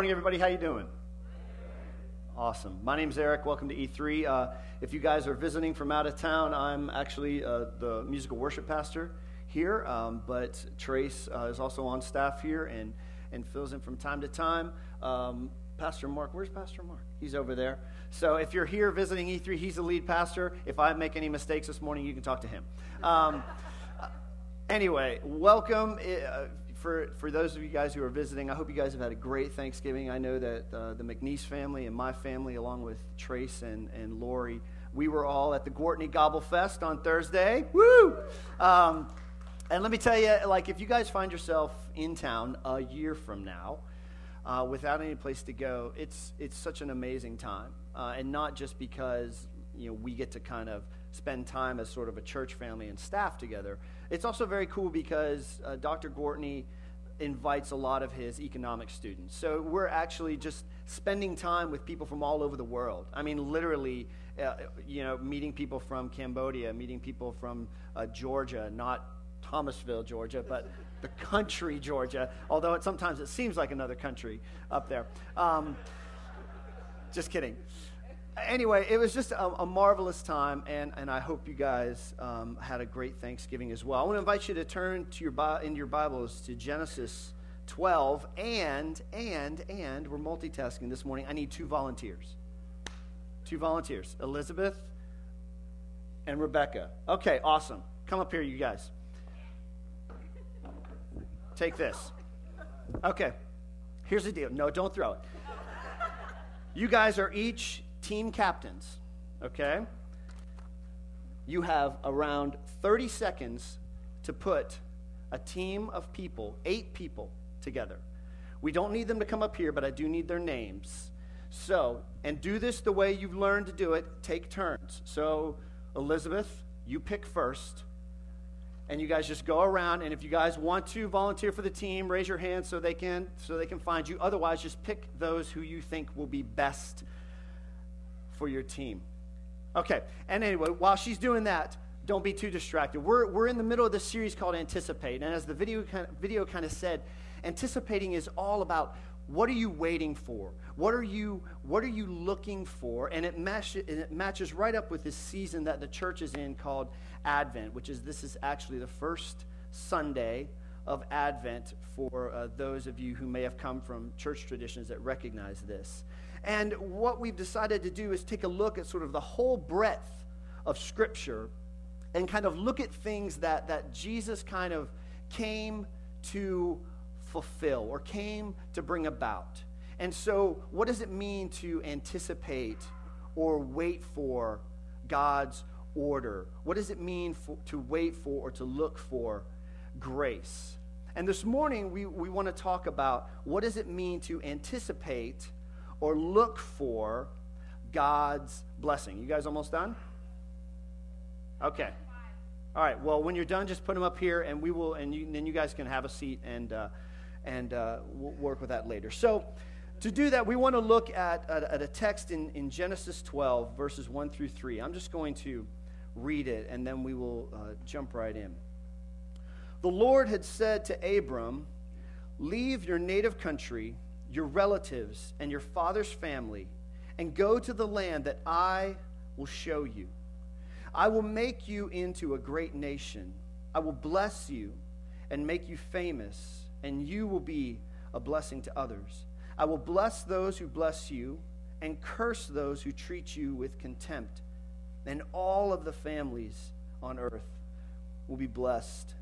morning, everybody. How you doing? Awesome. My name's Eric. Welcome to E3. Uh, if you guys are visiting from out of town, I'm actually uh, the musical worship pastor here, um, but Trace uh, is also on staff here and, and fills in from time to time. Um, pastor Mark, where's Pastor Mark? He's over there. So if you're here visiting E3, he's the lead pastor. If I make any mistakes this morning, you can talk to him. Um, anyway, welcome. For, for those of you guys who are visiting, I hope you guys have had a great Thanksgiving. I know that uh, the McNeese family and my family, along with Trace and, and Lori, we were all at the Gortney Gobble Fest on Thursday. Woo! Um, and let me tell you, like, if you guys find yourself in town a year from now uh, without any place to go, it's, it's such an amazing time. Uh, and not just because, you know, we get to kind of spend time as sort of a church family and staff together. It's also very cool because uh, Dr. Gortney invites a lot of his economic students. So we're actually just spending time with people from all over the world. I mean, literally, uh, you know, meeting people from Cambodia, meeting people from uh, Georgia, not Thomasville, Georgia, but the country, Georgia, although it, sometimes it seems like another country up there. Um, just kidding. Anyway, it was just a, a, marvelous time, and, and I hope you guys um, had a great Thanksgiving as well. I want to invite you to turn to your in your Bibles to Genesis 12, and, and, and, we're multitasking this morning. I need two volunteers. Two volunteers, Elizabeth and Rebecca. Okay, awesome. Come up here, you guys. Take this. Okay, here's the deal. No, don't throw it. You guys are each team captains, okay? You have around 30 seconds to put a team of people, eight people, together. We don't need them to come up here, but I do need their names. So, and do this the way you've learned to do it, take turns. So, Elizabeth, you pick first and you guys just go around and if you guys want to volunteer for the team raise your hand so they can so they can find you otherwise just pick those who you think will be best for your team. Okay and anyway while she's doing that don't be too distracted. We're, we're in the middle of this series called anticipate and as the video kind of, video kind of said anticipating is all about what are you waiting for? What are you what are you looking for? And it, match, it matches right up with this season that the church is in called Advent, which is this is actually the first Sunday of Advent for uh, those of you who may have come from church traditions that recognize this. And what we've decided to do is take a look at sort of the whole breadth of Scripture and kind of look at things that, that Jesus kind of came to fulfill or came to bring about. And so, what does it mean to anticipate or wait for God's order? What does it mean for, to wait for or to look for grace? And this morning, we, we want to talk about what does it mean to anticipate or look for God's blessing. You guys almost done? Okay. All right. Well, when you're done, just put them up here, and we will, and you, then you guys can have a seat, and uh, and uh, we'll work with that later. So, to do that, we want to look at, at, at a text in, in Genesis 12, verses 1 through 3. I'm just going to read it, and then we will uh, jump right in. The Lord had said to Abram, Leave your native country, your relatives, and your father's family, and go to the land that I will show you. I will make you into a great nation. I will bless you and make you famous, and you will be a blessing to others. I will bless those who bless you, and curse those who treat you with contempt and all of the families on earth will be blessed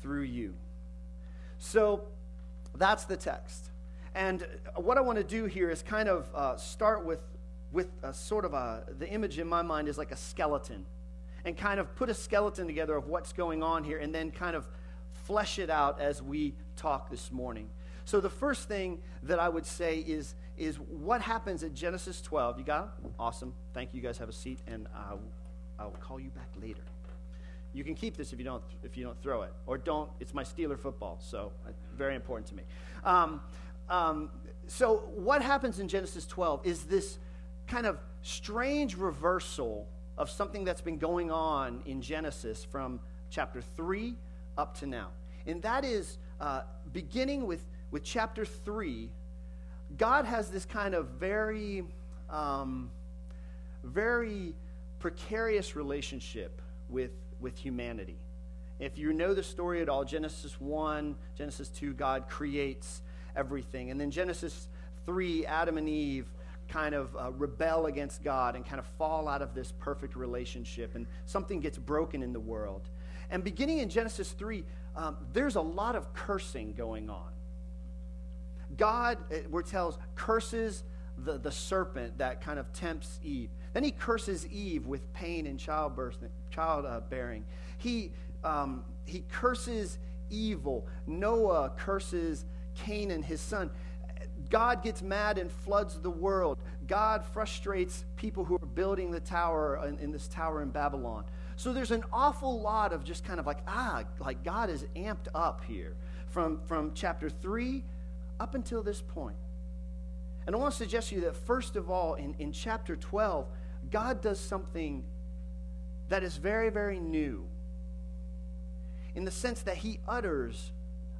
through you. So that's the text. And what I want to do here is kind of uh, start with, with a sort of a, the image in my mind is like a skeleton, and kind of put a skeleton together of what's going on here, and then kind of flesh it out as we talk this morning. So the first thing that I would say is is what happens at Genesis 12. You got it? Awesome. Thank you. You guys have a seat, and uh, I'll call you back later. You can keep this if you don't if you don't throw it, or don't. It's my Steeler football, so uh, very important to me. Um, um, so what happens in Genesis 12 is this kind of strange reversal of something that's been going on in Genesis from chapter 3 up to now. And that is uh, beginning with, with chapter 3, God has this kind of very, um, very precarious relationship with, with humanity. If you know the story at all, Genesis 1, Genesis 2, God creates everything. And then Genesis 3, Adam and Eve kind of uh, rebel against God and kind of fall out of this perfect relationship, and something gets broken in the world. And beginning in Genesis 3, um, there's a lot of cursing going on. God, we're tells, curses the, the serpent that kind of tempts Eve. Then he curses Eve with pain and childbirth, childbearing. He, um, he curses evil. Noah curses Canaan, his son. God gets mad and floods the world. God frustrates people who are building the tower in, in, this tower in Babylon. So there's an awful lot of just kind of like, ah, like God is amped up here from, from chapter 3 up until this point. And I want to suggest to you that, first of all, in, in chapter 12, God does something that is very, very new in the sense that he utters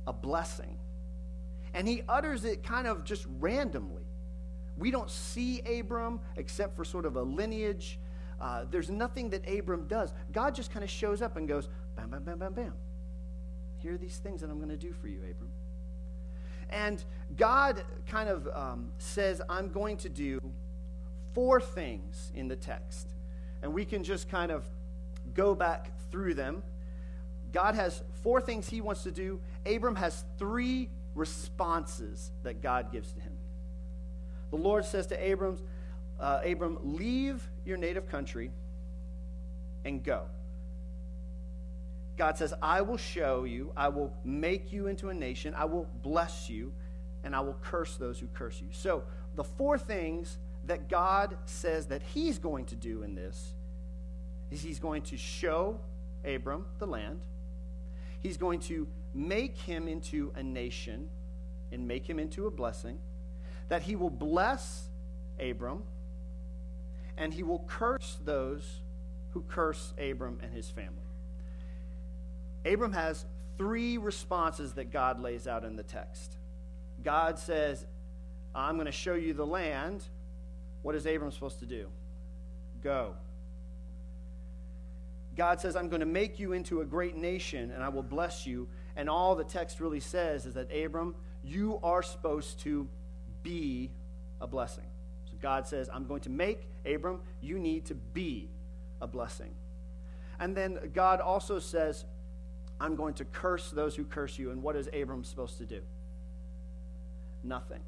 a blessing. And he utters it kind of just randomly. We don't see Abram except for sort of a lineage. Uh, there's nothing that Abram does. God just kind of shows up and goes, bam, bam, bam, bam, bam. Here are these things that I'm going to do for you, Abram. And God kind of um, says, I'm going to do four things in the text. And we can just kind of go back through them. God has four things he wants to do. Abram has three responses that God gives to him. The Lord says to Abram, uh, Abram, leave your native country and go. God says, I will show you, I will make you into a nation, I will bless you, and I will curse those who curse you. So, the four things that God says that He's going to do in this is He's going to show Abram the land, He's going to make him into a nation and make him into a blessing, that He will bless Abram, and He will curse those who curse Abram and his family. Abram has three responses that God lays out in the text. God says, I'm going to show you the land. What is Abram supposed to do? Go. God says, I'm going to make you into a great nation and I will bless you. And all the text really says is that, Abram, you are supposed to be a blessing. So God says, I'm going to make Abram, you need to be a blessing. And then God also says, I'm going to curse those who curse you. And what is Abram supposed to do? Nothing.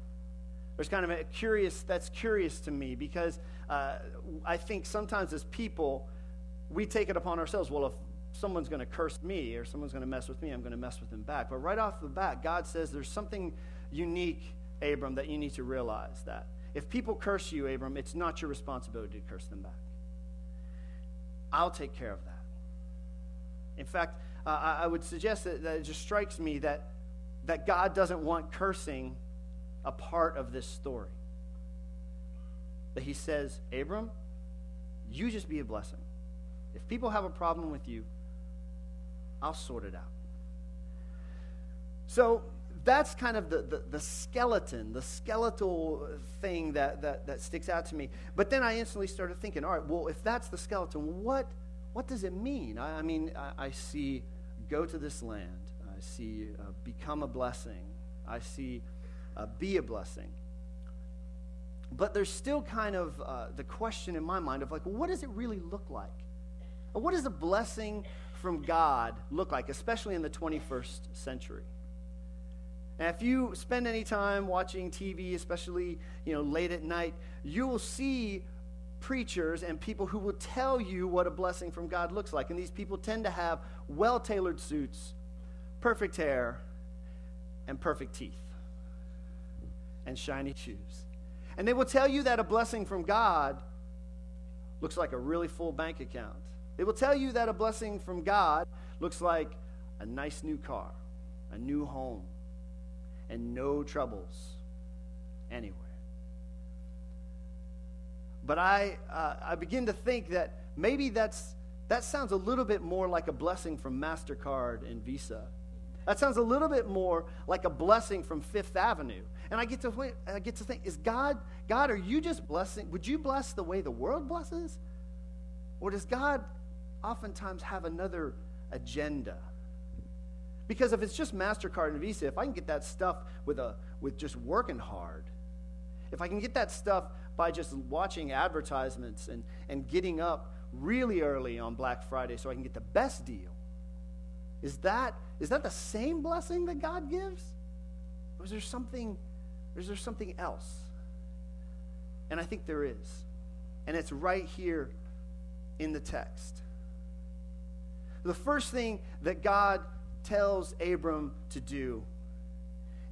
There's kind of a curious, that's curious to me because uh, I think sometimes as people, we take it upon ourselves. Well, if someone's going to curse me or someone's going to mess with me, I'm going to mess with them back. But right off the bat, God says there's something unique, Abram, that you need to realize that. If people curse you, Abram, it's not your responsibility to curse them back. I'll take care of that. In fact, uh, I would suggest that, that it just strikes me that, that God doesn't want cursing a part of this story. That he says, Abram, you just be a blessing. If people have a problem with you, I'll sort it out. So that's kind of the, the, the, skeleton, the skeletal thing that, that, that sticks out to me. But then I instantly started thinking, all right, well, if that's the skeleton, what, what does it mean? I, I mean, I, I see go to this land. I see uh, become a blessing. I see uh, be a blessing. But there's still kind of uh, the question in my mind of like, what does it really look like? What does a blessing from God look like, especially in the 21st century? And if you spend any time watching TV, especially you know late at night, you will see preachers and people who will tell you what a blessing from God looks like. And these people tend to have well tailored suits, perfect hair, and perfect teeth, and shiny shoes. And they will tell you that a blessing from God looks like a really full bank account. They will tell you that a blessing from God looks like a nice new car, a new home, and no troubles anywhere. But I, uh, I begin to think that maybe that's, that sounds a little bit more like a blessing from MasterCard and Visa That sounds a little bit more like a blessing from Fifth Avenue. And I get to I get to think, is God, God, are you just blessing? Would you bless the way the world blesses? Or does God oftentimes have another agenda? Because if it's just MasterCard and Visa, if I can get that stuff with a with just working hard, if I can get that stuff by just watching advertisements and, and getting up really early on Black Friday so I can get the best deal, is that, is that the same blessing that God gives? Or is there something, is there something else? And I think there is. And it's right here in the text. The first thing that God tells Abram to do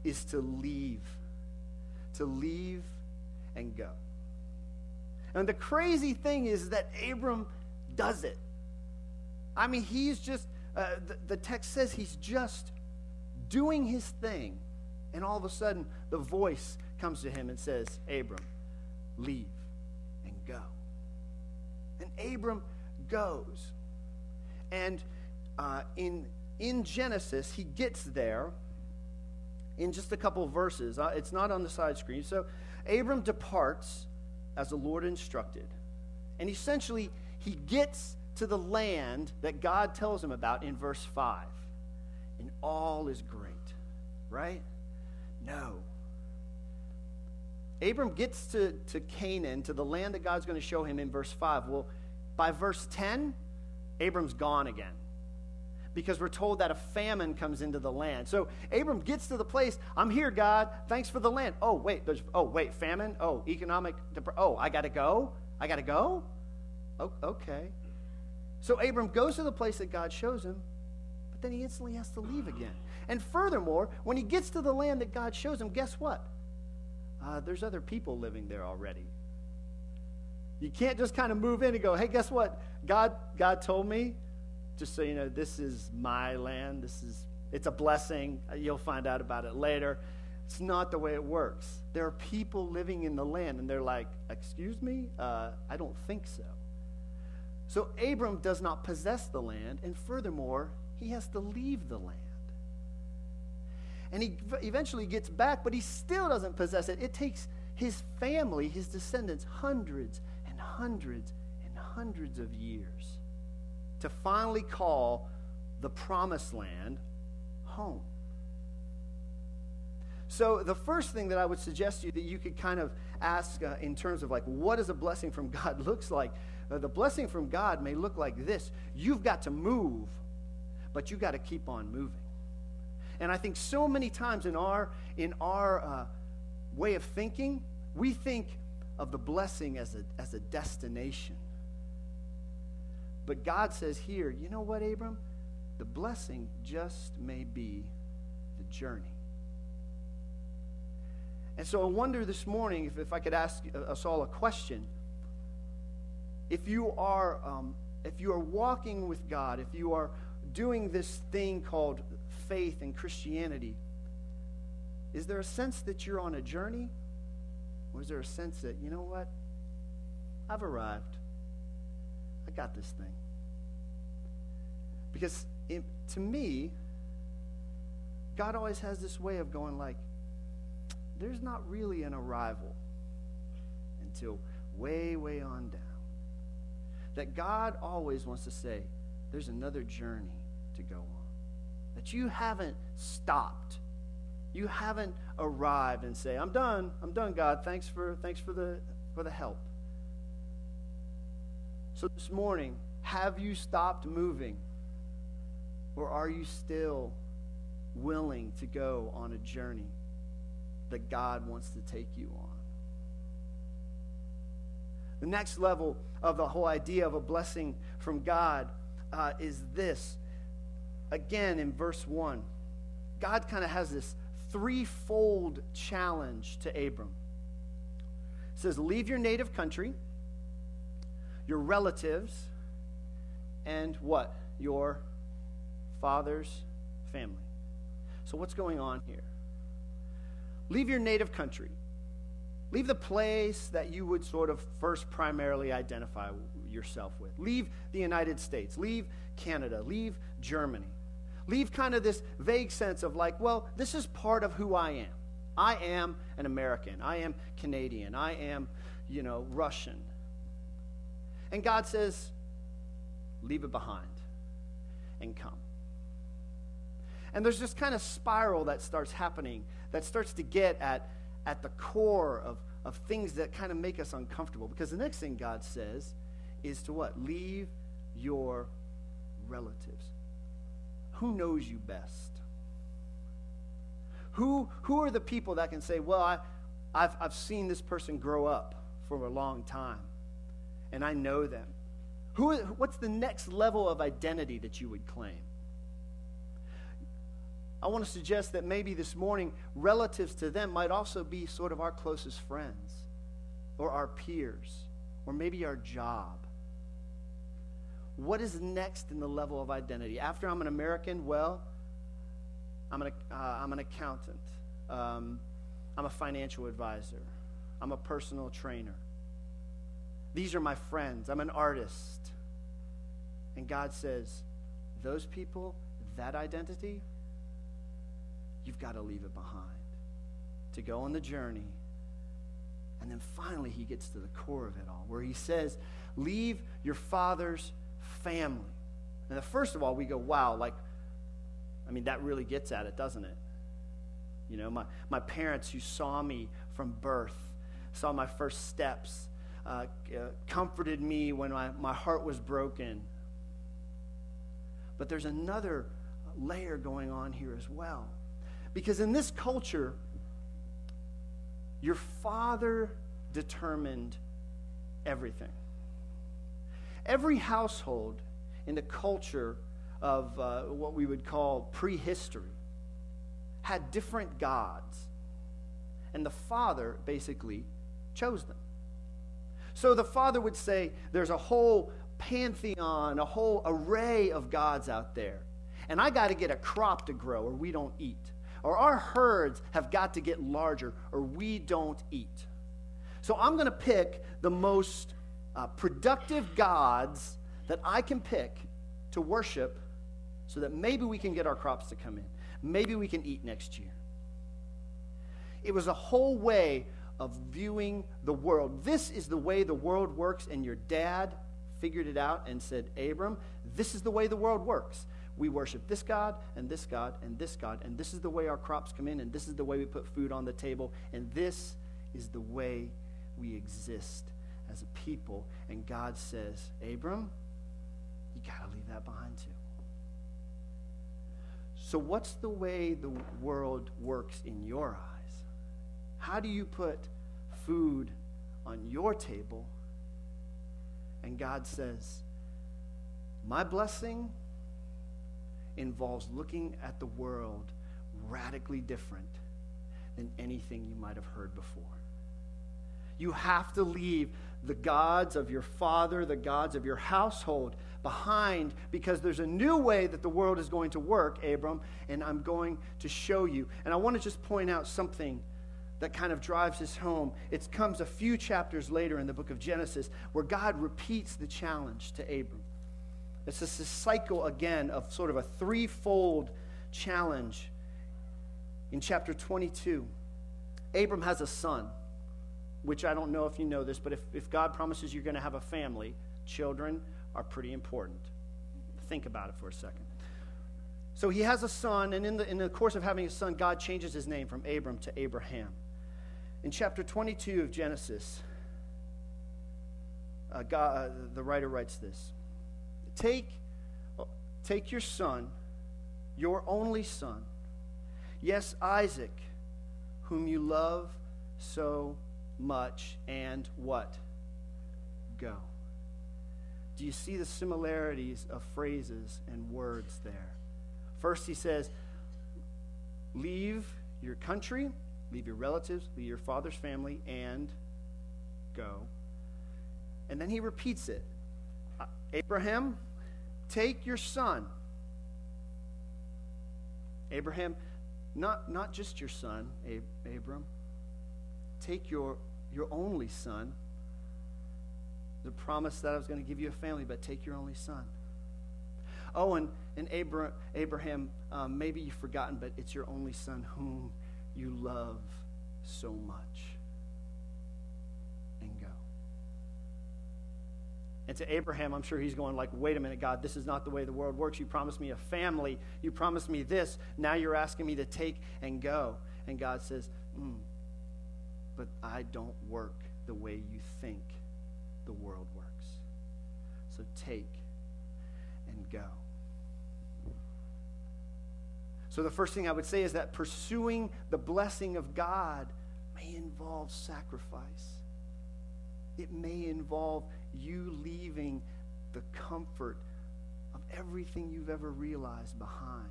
is to leave. To leave and go. And the crazy thing is that Abram does it. I mean, he's just, uh, the, the text says he's just doing his thing. And all of a sudden, the voice comes to him and says, Abram, leave and go. And Abram goes. And uh, in, in Genesis, he gets there in just a couple verses. Uh, it's not on the side screen. So Abram departs as the Lord instructed. And essentially, he gets to the land that God tells him about in verse 5. And all is great, right? No. Abram gets to, to Canaan, to the land that God's going to show him in verse 5. Well, by verse 10, Abram's gone again because we're told that a famine comes into the land. So Abram gets to the place, I'm here, God. Thanks for the land. Oh, wait, there's oh, wait, famine? Oh, economic dep- Oh, I got to go? I got to go? Oh, okay. So Abram goes to the place that God shows him, but then he instantly has to leave again. And furthermore, when he gets to the land that God shows him, guess what? Uh, there's other people living there already. You can't just kind of move in and go, hey, guess what? God, God told me just so you know, this is my land. This is, it's a blessing. You'll find out about it later. It's not the way it works. There are people living in the land, and they're like, Excuse me? Uh, I don't think so. So Abram does not possess the land, and furthermore, he has to leave the land. And he eventually gets back, but he still doesn't possess it. It takes his family, his descendants, hundreds and hundreds and hundreds of years to finally call the promised land home. So, the first thing that I would suggest to you that you could kind of ask uh, in terms of like, what does a blessing from God looks like? Uh, the blessing from God may look like this you've got to move, but you've got to keep on moving. And I think so many times in our, in our uh, way of thinking, we think of the blessing as a, as a destination. But God says here, you know what, Abram? The blessing just may be the journey. And so I wonder this morning if, if I could ask us all a question. If you are um, if you are walking with God, if you are doing this thing called faith and Christianity, is there a sense that you're on a journey? Or is there a sense that, you know what? I've arrived. I got this thing. Because it, to me, God always has this way of going like, there's not really an arrival until way, way on down. That God always wants to say, there's another journey to go on. That you haven't stopped. You haven't arrived and say, I'm done. I'm done, God. Thanks for, thanks for, the, for the help. So this morning, have you stopped moving? Or are you still willing to go on a journey that God wants to take you on? The next level of the whole idea of a blessing from God uh, is this. Again, in verse 1, God kind of has this threefold challenge to Abram. It says, Leave your native country, your relatives, and what? Your father's family. So, what's going on here? Leave your native country. Leave the place that you would sort of first primarily identify yourself with. Leave the United States. Leave Canada. Leave Germany. Leave kind of this vague sense of like, well, this is part of who I am. I am an American. I am Canadian. I am, you know, Russian. And God says, leave it behind and come. And there's this kind of spiral that starts happening that starts to get at, at the core of, of things that kind of make us uncomfortable. Because the next thing God says is to what? Leave your relatives. Who knows you best? Who, who are the people that can say, well, I, I've, I've seen this person grow up for a long time, and I know them? Who, what's the next level of identity that you would claim? I want to suggest that maybe this morning, relatives to them might also be sort of our closest friends, or our peers, or maybe our job. What is next in the level of identity? After I'm an American, well, I'm an, uh, I'm an accountant. Um, I'm a financial advisor. I'm a personal trainer. These are my friends. I'm an artist. And God says, those people, that identity, you've got to leave it behind to go on the journey. And then finally, he gets to the core of it all, where he says, Leave your father's family. And the first of all, we go, Wow, like, I mean, that really gets at it, doesn't it? You know, my, my parents who saw me from birth, saw my first steps, uh, uh, comforted me when my, my heart was broken. But there's another layer going on here as well. Because in this culture, your father determined everything. Every household in the culture of uh, what we would call prehistory had different gods. And the father basically chose them. So the father would say, There's a whole pantheon, a whole array of gods out there. And I got to get a crop to grow, or we don't eat. Or our herds have got to get larger, or we don't eat. So I'm going to pick the most uh, productive gods that I can pick to worship so that maybe we can get our crops to come in. Maybe we can eat next year. It was a whole way of viewing the world. This is the way the world works, and your dad figured it out and said, Abram, this is the way the world works. We worship this God and this God and this God, and this is the way our crops come in, and this is the way we put food on the table, and this is the way we exist as a people. And God says, Abram, you got to leave that behind too. So, what's the way the world works in your eyes? How do you put food on your table? And God says, My blessing involves looking at the world radically different than anything you might have heard before. You have to leave the gods of your father, the gods of your household behind because there's a new way that the world is going to work, Abram, and I'm going to show you. And I want to just point out something that kind of drives this home. It comes a few chapters later in the book of Genesis where God repeats the challenge to Abram. It's this cycle again of sort of a threefold challenge. In chapter 22, Abram has a son, which I don't know if you know this, but if, if God promises you're going to have a family, children are pretty important. Think about it for a second. So he has a son, and in the, in the course of having a son, God changes his name from Abram to Abraham. In chapter 22 of Genesis, uh, God, uh, the writer writes this Take, take your son, your only son, yes, Isaac, whom you love so much, and what? Go. Do you see the similarities of phrases and words there? First, he says, Leave your country, leave your relatives, leave your father's family, and go. And then he repeats it uh, Abraham, take your son. Abraham, not, not just your son, Ab- Abram. Take your, your only son. The promise that I was going to give you a family, but take your only son. Oh, and, and Abra- Abraham, um, maybe you've forgotten, but it's your only son whom you love so much. And go. And to Abraham, I'm sure he's going like, wait a minute, God, this is not the way the world works. You promised me a family. You promised me this. Now you're asking me to take and go. And God says, mm, but I don't work the way you think the world works. So take and go. So, the first thing I would say is that pursuing the blessing of God may involve sacrifice. It may involve you leaving the comfort of everything you've ever realized behind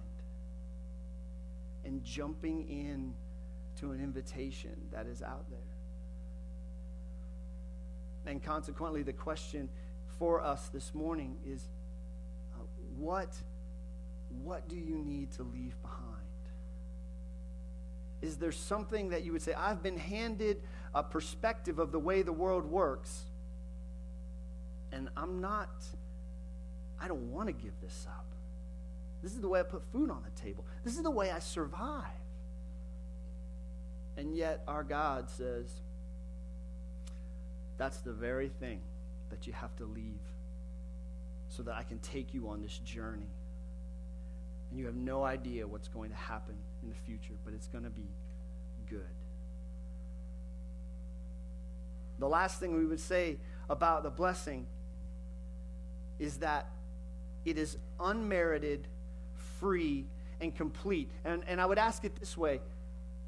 and jumping in to an invitation that is out there. And consequently, the question for us this morning is uh, what, what do you need to leave behind? Is there something that you would say, I've been handed a perspective of the way the world works, and I'm not, I don't want to give this up. This is the way I put food on the table. This is the way I survive. And yet, our God says, that's the very thing that you have to leave so that I can take you on this journey. And you have no idea what's going to happen in the future, but it's going to be good. The last thing we would say about the blessing is that it is unmerited, free, and complete. And, and I would ask it this way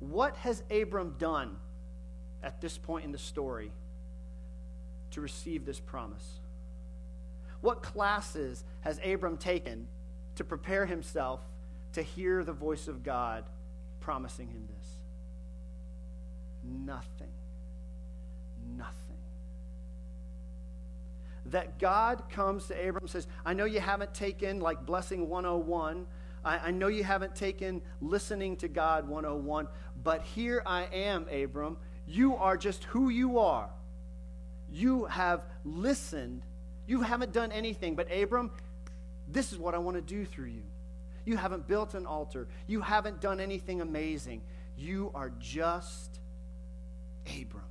What has Abram done at this point in the story to receive this promise? What classes has Abram taken to prepare himself to hear the voice of God promising him this? Nothing. Nothing. That God comes to Abram and says, I know you haven't taken like Blessing 101. I, I know you haven't taken listening to God 101, but here I am, Abram. You are just who you are. You have listened. You haven't done anything, but Abram, this is what I want to do through you. You haven't built an altar. You haven't done anything amazing. You are just Abram.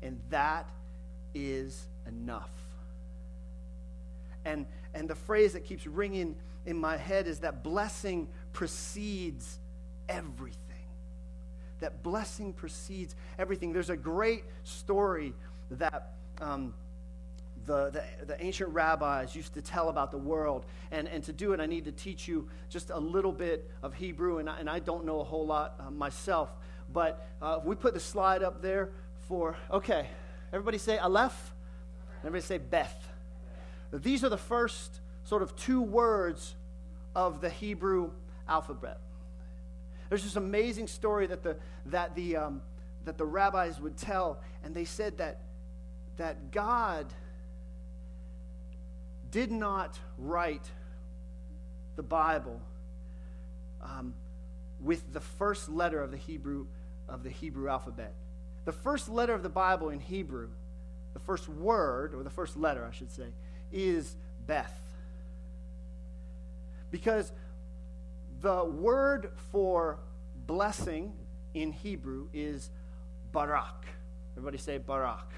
And that is enough. And, and the phrase that keeps ringing in my head is that blessing precedes everything. That blessing precedes everything. There's a great story that um, the, the, the, ancient rabbis used to tell about the world. And, and to do it, I need to teach you just a little bit of Hebrew, and I, and I don't know a whole lot uh, myself. But uh, we put the slide up there for, okay, everybody say Aleph, everybody say Beth. These are the first sort of two words of the Hebrew alphabet. There's this amazing story that the, that the, um, that the rabbis would tell, and they said that, that God did not write the Bible um, with the first letter of the Hebrew of the Hebrew alphabet. The first letter of the Bible in Hebrew, the first word, or the first letter, I should say, is Beth. Because the word for blessing in Hebrew is barak. Everybody say barak.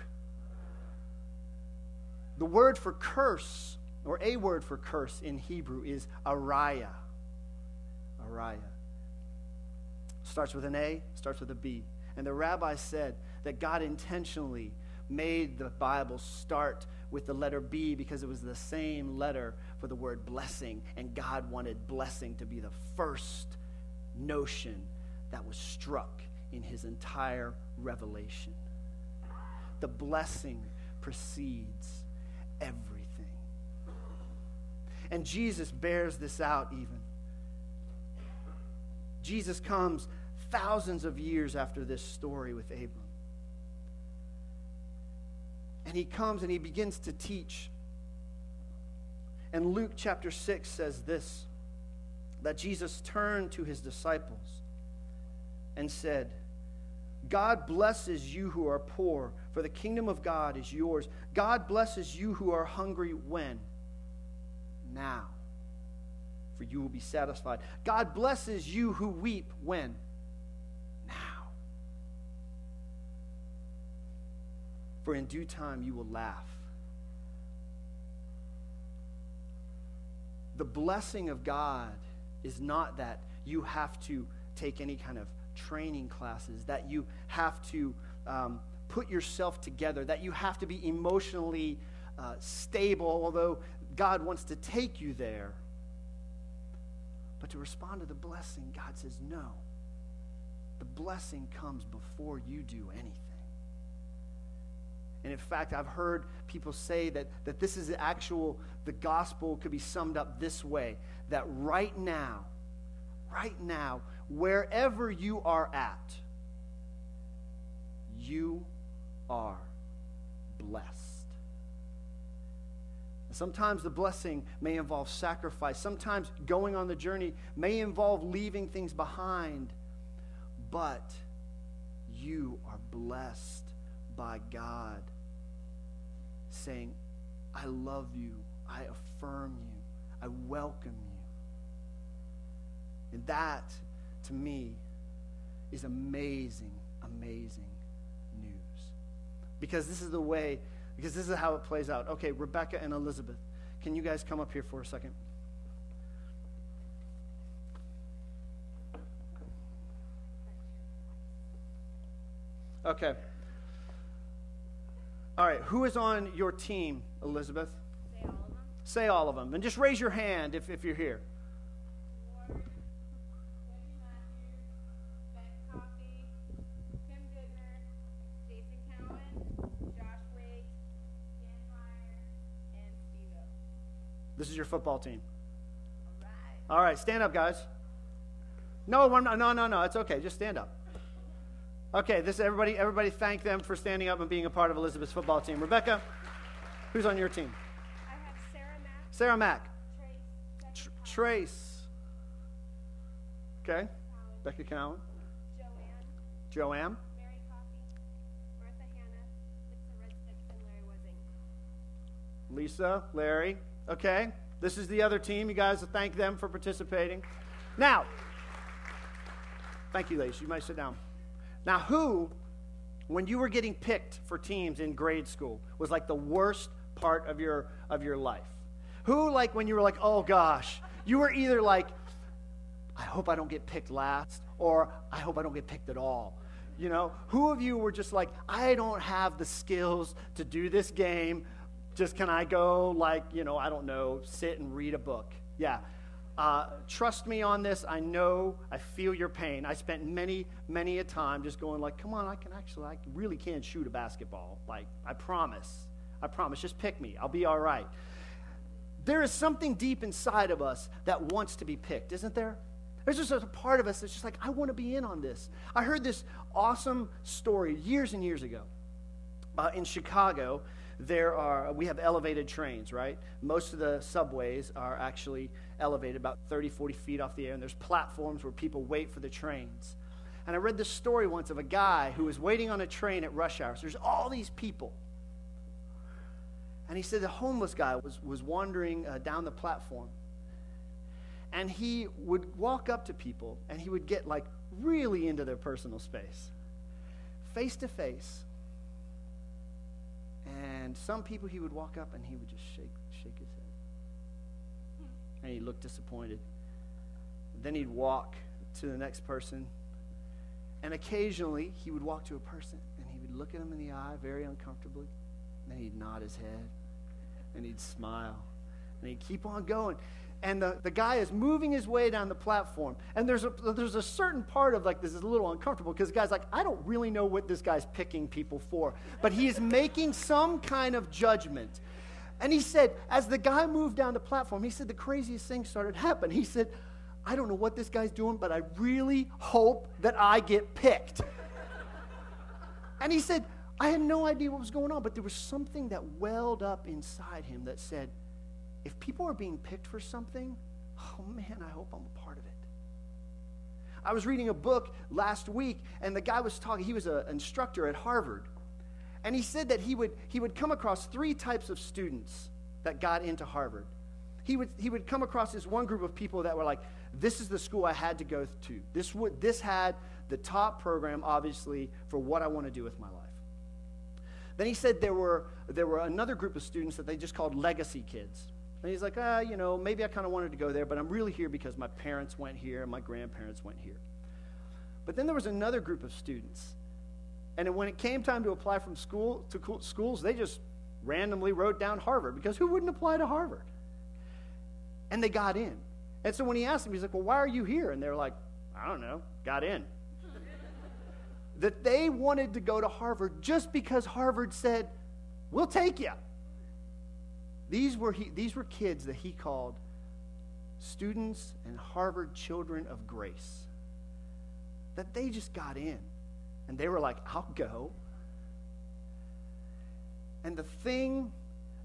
The word for curse, or a word for curse in Hebrew, is araya. Araya. Starts with an A, starts with a B. And the rabbi said that God intentionally made the Bible start with the letter B because it was the same letter for the word blessing. And God wanted blessing to be the first notion that was struck in his entire revelation. The blessing precedes everything. And Jesus bears this out even. Jesus comes thousands of years after this story with Abram. And he comes and he begins to teach. And Luke chapter 6 says this that Jesus turned to his disciples and said, God blesses you who are poor, for the kingdom of God is yours. God blesses you who are hungry when? now, for you will be satisfied. God blesses you who weep when? Now. For in due time you will laugh. The blessing of God is not that you have to take any kind of training classes, that you have to um, put yourself together, that you have to be emotionally uh, stable, although God wants to take you there. But to respond to the blessing, God says, no. The blessing comes before you do anything. And in fact, I've heard people say that, that this is the actual, the gospel could be summed up this way that right now, right now, wherever you are at, you are blessed. Sometimes the blessing may involve sacrifice. Sometimes going on the journey may involve leaving things behind. But you are blessed by God saying, I love you, I affirm you, I welcome you. And that, to me, is amazing, amazing news. Because this is the way, because this is how it plays out. Okay, Rebecca and Elizabeth, can you guys come up here for a second? Okay. All right, who is on your team, Elizabeth? Say all of them. Say all of them. And just raise your hand if, if you're here. Ward, Matthews, Ben Coffey, Tim Goodner, Jason Cowan, Josh Wade, Dan Meyer, and Steve This is your football team. All right. All right, stand up, guys. No, one- no, no, no. It's okay. Just stand up. Okay, this everybody. Everybody, thank them for standing up and being a part of Elizabeth's football team. Rebecca, who's on your team? I have Sarah Mack, Sarah Mack, Trace, Tr- Becky Trace. Okay, Cowan, Becca Cowan, Joanne, Joanne, Mary Coffey, Martha Hannah, Lisa Redstick, and Larry Wozing. Lisa, Larry. Okay, this is the other team. You guys thank them for participating. Now, thank you, ladies. You might sit down. Now, who, when you were getting picked for teams in grade school, was like the worst part of your of your life? Who, like, when you were like, oh gosh, you were either like, I hope I don't get picked last, or I hope I don't get picked at all. You know, who of you were just like, I don't have the skills to do this game. Just can I go, like, you know, I don't know, sit and read a book? Yeah. Uh, trust me on this. I know, I feel your pain. I spent many, many a time just going like, come on, I can actually, I really can shoot a basketball. Like, I promise. I promise. Just pick me. I'll be all right. There is something deep inside of us that wants to be picked, isn't there? There's just a part of us that's just like, I want to be in on this. I heard this awesome story years and years ago. Uh, in Chicago, there are we have elevated trains, right? Most of the subways are actually elevated about 30, 40 feet off the air, and there's platforms where people wait for the trains. And I read this story once of a guy who was waiting on a train at rush hour. So there's all these people. And he said the homeless guy was, was wandering uh, down the platform. And he would walk up to people and he would get like really into their personal space, face to face. And some people he would walk up and he would just shake. And he'd look disappointed. Then he'd walk to the next person. And occasionally he would walk to a person and he would look at him in the eye very uncomfortably. And then he'd nod his head and he'd smile. And he'd keep on going. And the, the guy is moving his way down the platform. And there's a, there's a certain part of like this is a little uncomfortable because the guy's like, I don't really know what this guy's picking people for. But he is making some kind of judgment. And he said, as the guy moved down the platform, he said the craziest thing started happening. He said, I don't know what this guy's doing, but I really hope that I get picked. and he said, I had no idea what was going on, but there was something that welled up inside him that said, if people are being picked for something, oh man, I hope I'm a part of it. I was reading a book last week, and the guy was talking, he was an instructor at Harvard. And he said that he would, he would come across three types of students that got into Harvard. he would, he would come across this one group of people that were like, this is the school I had to go to. This, would, this had the top program, obviously, for what I want to do with my life. Then he said there were, there were another group of students that they just called legacy kids. And he's like, ah, you know, maybe I kind of wanted to go there, but I'm really here because my parents went here and my grandparents went here. But then there was another group of students. And when it came time to apply from school to schools, they just randomly wrote down Harvard because who wouldn't apply to Harvard? And they got in. And so when he asked them, he's like, Well, why are you here? And they're like, I don't know, got in. that they wanted to go to Harvard just because Harvard said, We'll take you. These were, he, these were kids that he called students and Harvard children of grace. That they just got in. And they were like, I'll go. And the thing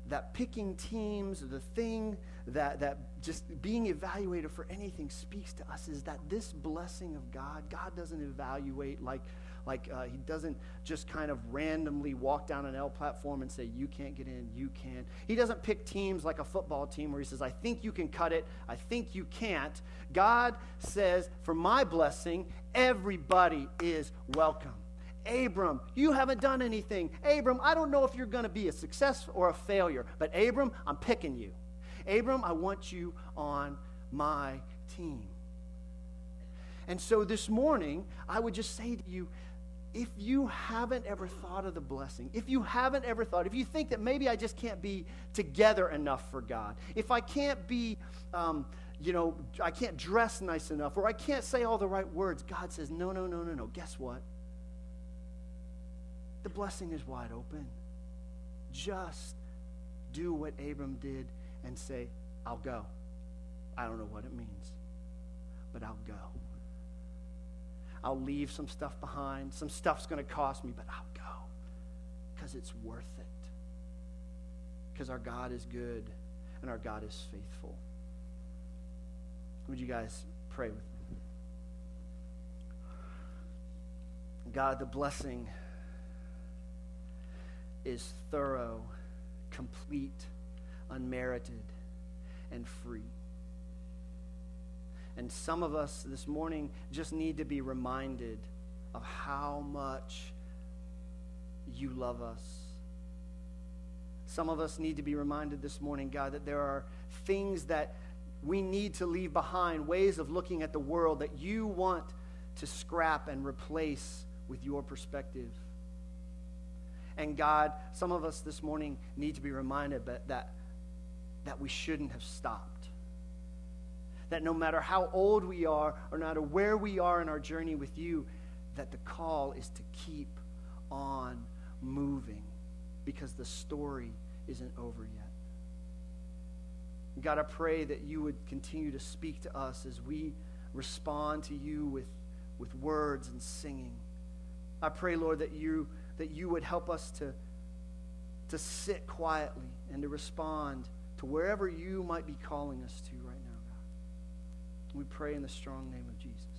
that picking teams, the thing that, that just being evaluated for anything speaks to us is that this blessing of God, God doesn't evaluate like, like uh, He doesn't just kind of randomly walk down an L platform and say, You can't get in, you can. He doesn't pick teams like a football team where He says, I think you can cut it, I think you can't. God says, For my blessing, everybody is welcome. Abram, you haven't done anything. Abram, I don't know if you're going to be a success or a failure, but Abram, I'm picking you. Abram, I want you on my team. And so this morning, I would just say to you, if you haven't ever thought of the blessing, if you haven't ever thought, if you think that maybe I just can't be together enough for God, if I can't be, um, you know, I can't dress nice enough, or I can't say all the right words, God says, no, no, no, no, no. Guess what? The blessing is wide open. Just do what Abram did and say, I'll go. I don't know what it means, but I'll go. I'll leave some stuff behind. Some stuff's going to cost me, but I'll go because it's worth it. Because our God is good and our God is faithful. Would you guys pray with me? God, the blessing is thorough, complete, unmerited, and free. And some of us this morning just need to be reminded of how much you love us. Some of us need to be reminded this morning, God, that there are things that we need to leave behind, ways of looking at the world that you want to scrap and replace with your perspective. And God, some of us this morning need to be reminded that, that, we shouldn't have stopped. That no matter how old we are, or no matter where we are in our journey with you, that the call is to keep on moving because the story isn't over yet. God, I pray that you would continue to speak to us as we respond to you with, with words and singing. I pray, Lord, that you that you would help us to, to sit quietly and to respond to wherever you might be calling us to right now, God. We pray in the strong name of Jesus.